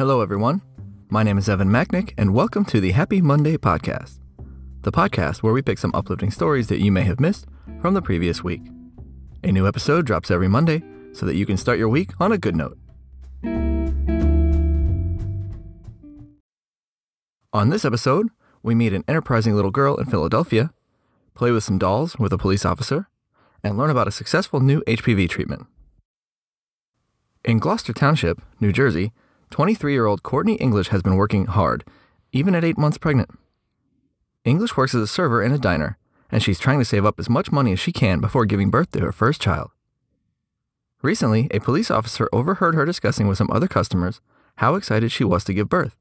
Hello, everyone. My name is Evan Macknick, and welcome to the Happy Monday podcast, the podcast where we pick some uplifting stories that you may have missed from the previous week. A new episode drops every Monday so that you can start your week on a good note. On this episode, we meet an enterprising little girl in Philadelphia, play with some dolls with a police officer, and learn about a successful new HPV treatment. In Gloucester Township, New Jersey, 23 year old Courtney English has been working hard, even at eight months pregnant. English works as a server in a diner, and she's trying to save up as much money as she can before giving birth to her first child. Recently, a police officer overheard her discussing with some other customers how excited she was to give birth.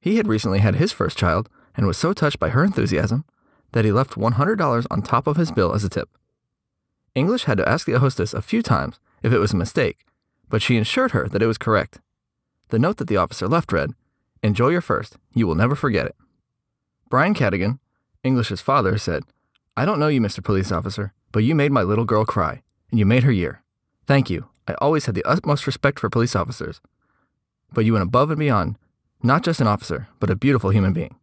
He had recently had his first child and was so touched by her enthusiasm that he left $100 on top of his bill as a tip. English had to ask the hostess a few times if it was a mistake, but she assured her that it was correct. The note that the officer left read, Enjoy your first, you will never forget it. Brian Cadigan, English's father, said, I don't know you, Mr. Police Officer, but you made my little girl cry, and you made her year. Thank you. I always had the utmost respect for police officers. But you went above and beyond, not just an officer, but a beautiful human being.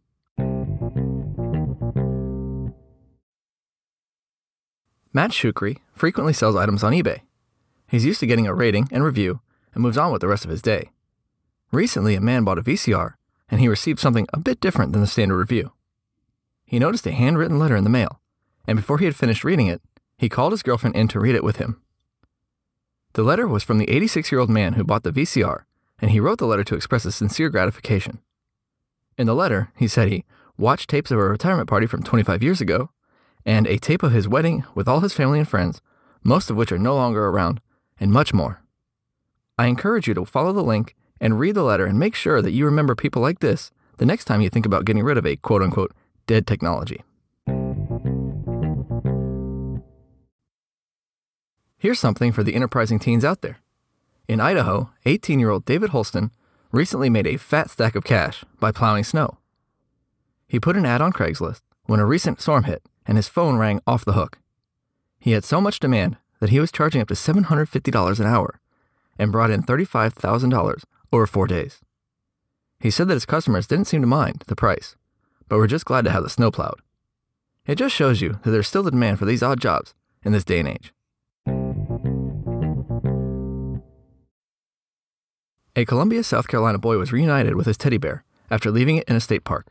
Matt Shukri frequently sells items on eBay. He's used to getting a rating and review and moves on with the rest of his day. Recently, a man bought a VCR and he received something a bit different than the standard review. He noticed a handwritten letter in the mail, and before he had finished reading it, he called his girlfriend in to read it with him. The letter was from the 86 year old man who bought the VCR, and he wrote the letter to express his sincere gratification. In the letter, he said he watched tapes of a retirement party from 25 years ago and a tape of his wedding with all his family and friends, most of which are no longer around, and much more. I encourage you to follow the link and read the letter and make sure that you remember people like this the next time you think about getting rid of a quote unquote dead technology. Here's something for the enterprising teens out there. In Idaho, 18 year old David Holston recently made a fat stack of cash by plowing snow. He put an ad on Craigslist when a recent storm hit and his phone rang off the hook. He had so much demand that he was charging up to $750 an hour and brought in $35,000 over four days. He said that his customers didn't seem to mind the price, but were just glad to have the snow plowed. It just shows you that there's still the demand for these odd jobs in this day and age. A Columbia, South Carolina boy was reunited with his teddy bear after leaving it in a state park.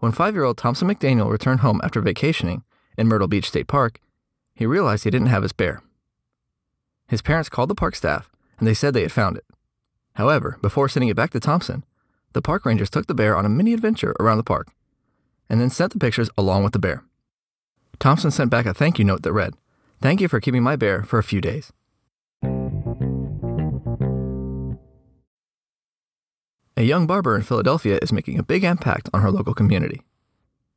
When five year old Thompson McDaniel returned home after vacationing in Myrtle Beach State Park, he realized he didn't have his bear. His parents called the park staff and they said they had found it. However, before sending it back to Thompson, the park rangers took the bear on a mini adventure around the park and then sent the pictures along with the bear. Thompson sent back a thank you note that read, Thank you for keeping my bear for a few days. A young barber in Philadelphia is making a big impact on her local community.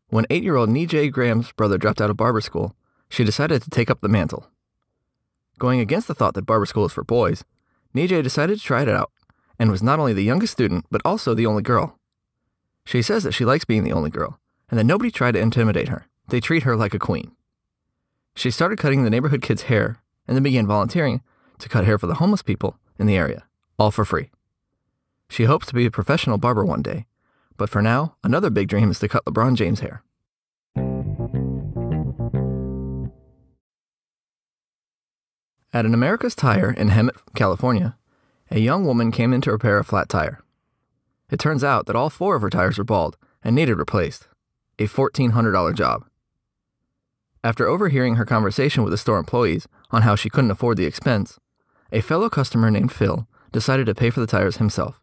When eight year old Nijay Graham's brother dropped out of barber school, she decided to take up the mantle. Going against the thought that barber school is for boys, Nijay decided to try it out and was not only the youngest student, but also the only girl. She says that she likes being the only girl and that nobody tried to intimidate her. They treat her like a queen. She started cutting the neighborhood kids' hair and then began volunteering to cut hair for the homeless people in the area, all for free. She hopes to be a professional barber one day, but for now, another big dream is to cut LeBron James' hair. At an America's Tire in Hemet, California, a young woman came in to repair a flat tire. It turns out that all four of her tires were bald and needed replaced, a $1,400 job. After overhearing her conversation with the store employees on how she couldn't afford the expense, a fellow customer named Phil decided to pay for the tires himself.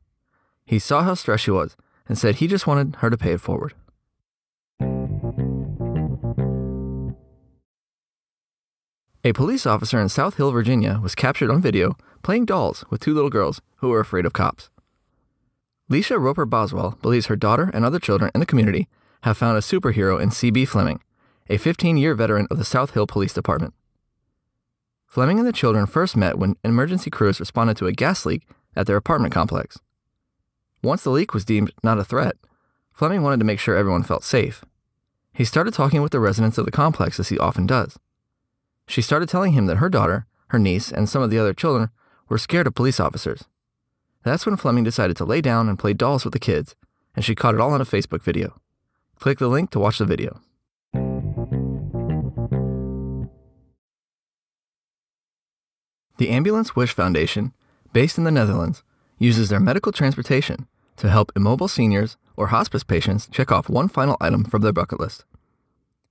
He saw how stressed she was and said he just wanted her to pay it forward. A police officer in South Hill, Virginia was captured on video playing dolls with two little girls who were afraid of cops. Leisha Roper Boswell believes her daughter and other children in the community have found a superhero in C.B. Fleming, a 15 year veteran of the South Hill Police Department. Fleming and the children first met when emergency crews responded to a gas leak at their apartment complex. Once the leak was deemed not a threat, Fleming wanted to make sure everyone felt safe. He started talking with the residents of the complex as he often does. She started telling him that her daughter, her niece, and some of the other children were scared of police officers, That's when Fleming decided to lay down and play dolls with the kids, and she caught it all on a Facebook video. Click the link to watch the video. The Ambulance Wish Foundation, based in the Netherlands, uses their medical transportation to help immobile seniors or hospice patients check off one final item from their bucket list.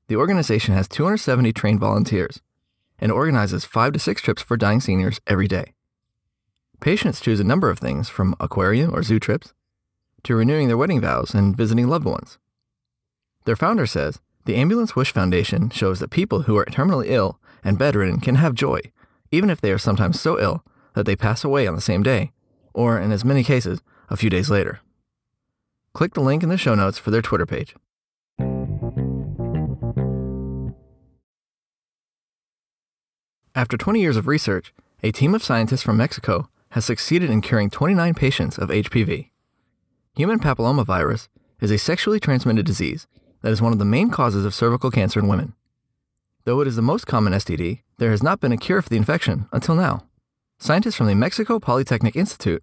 The organization has 270 trained volunteers and organizes five to six trips for dying seniors every day. Patients choose a number of things from aquarium or zoo trips to renewing their wedding vows and visiting loved ones. Their founder says the Ambulance Wish Foundation shows that people who are terminally ill and bedridden can have joy, even if they are sometimes so ill that they pass away on the same day, or in as many cases, a few days later. Click the link in the show notes for their Twitter page. After 20 years of research, a team of scientists from Mexico has succeeded in curing 29 patients of HPV. Human papillomavirus is a sexually transmitted disease that is one of the main causes of cervical cancer in women. Though it is the most common STD, there has not been a cure for the infection until now. Scientists from the Mexico Polytechnic Institute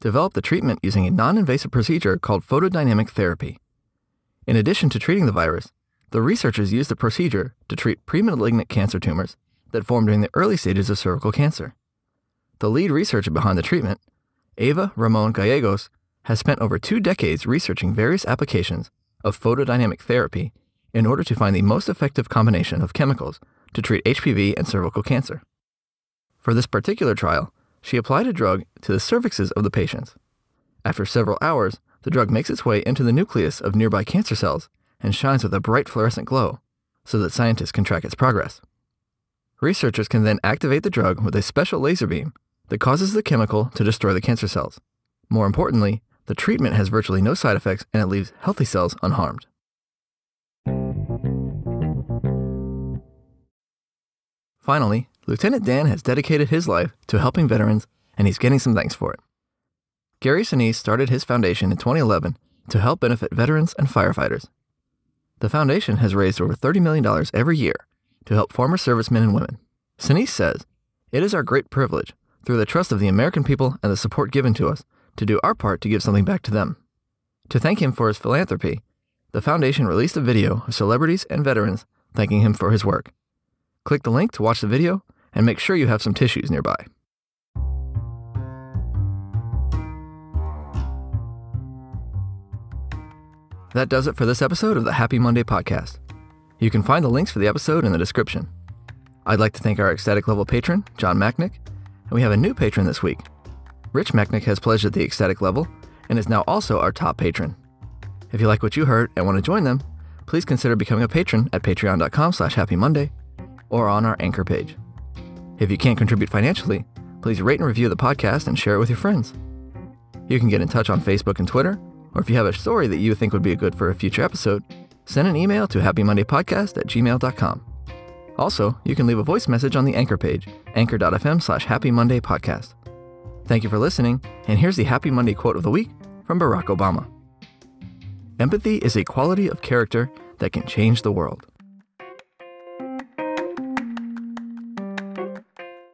developed the treatment using a non invasive procedure called photodynamic therapy. In addition to treating the virus, the researchers used the procedure to treat premalignant cancer tumors that form during the early stages of cervical cancer. The lead researcher behind the treatment, Eva Ramon Gallegos, has spent over two decades researching various applications of photodynamic therapy in order to find the most effective combination of chemicals to treat HPV and cervical cancer. For this particular trial, she applied a drug to the cervixes of the patients. After several hours, the drug makes its way into the nucleus of nearby cancer cells and shines with a bright fluorescent glow so that scientists can track its progress. Researchers can then activate the drug with a special laser beam that causes the chemical to destroy the cancer cells. More importantly, the treatment has virtually no side effects and it leaves healthy cells unharmed. Finally, Lieutenant Dan has dedicated his life to helping veterans and he's getting some thanks for it. Gary Sinise started his foundation in 2011 to help benefit veterans and firefighters. The foundation has raised over $30 million every year to help former servicemen and women. Sinise says, It is our great privilege, through the trust of the American people and the support given to us, to do our part to give something back to them. To thank him for his philanthropy, the foundation released a video of celebrities and veterans thanking him for his work. Click the link to watch the video and make sure you have some tissues nearby. That does it for this episode of the Happy Monday podcast. You can find the links for the episode in the description. I'd like to thank our ecstatic level patron, John Macknick, and we have a new patron this week. Rich Macknick has pledged at the ecstatic level and is now also our top patron. If you like what you heard and want to join them, please consider becoming a patron at patreon.com slash happymonday or on our anchor page. If you can't contribute financially, please rate and review the podcast and share it with your friends. You can get in touch on Facebook and Twitter, or if you have a story that you think would be good for a future episode, send an email to happymondaypodcast at gmail.com. Also, you can leave a voice message on the Anchor page, anchor.fm slash Happy Monday Podcast. Thank you for listening, and here's the Happy Monday quote of the week from Barack Obama. Empathy is a quality of character that can change the world.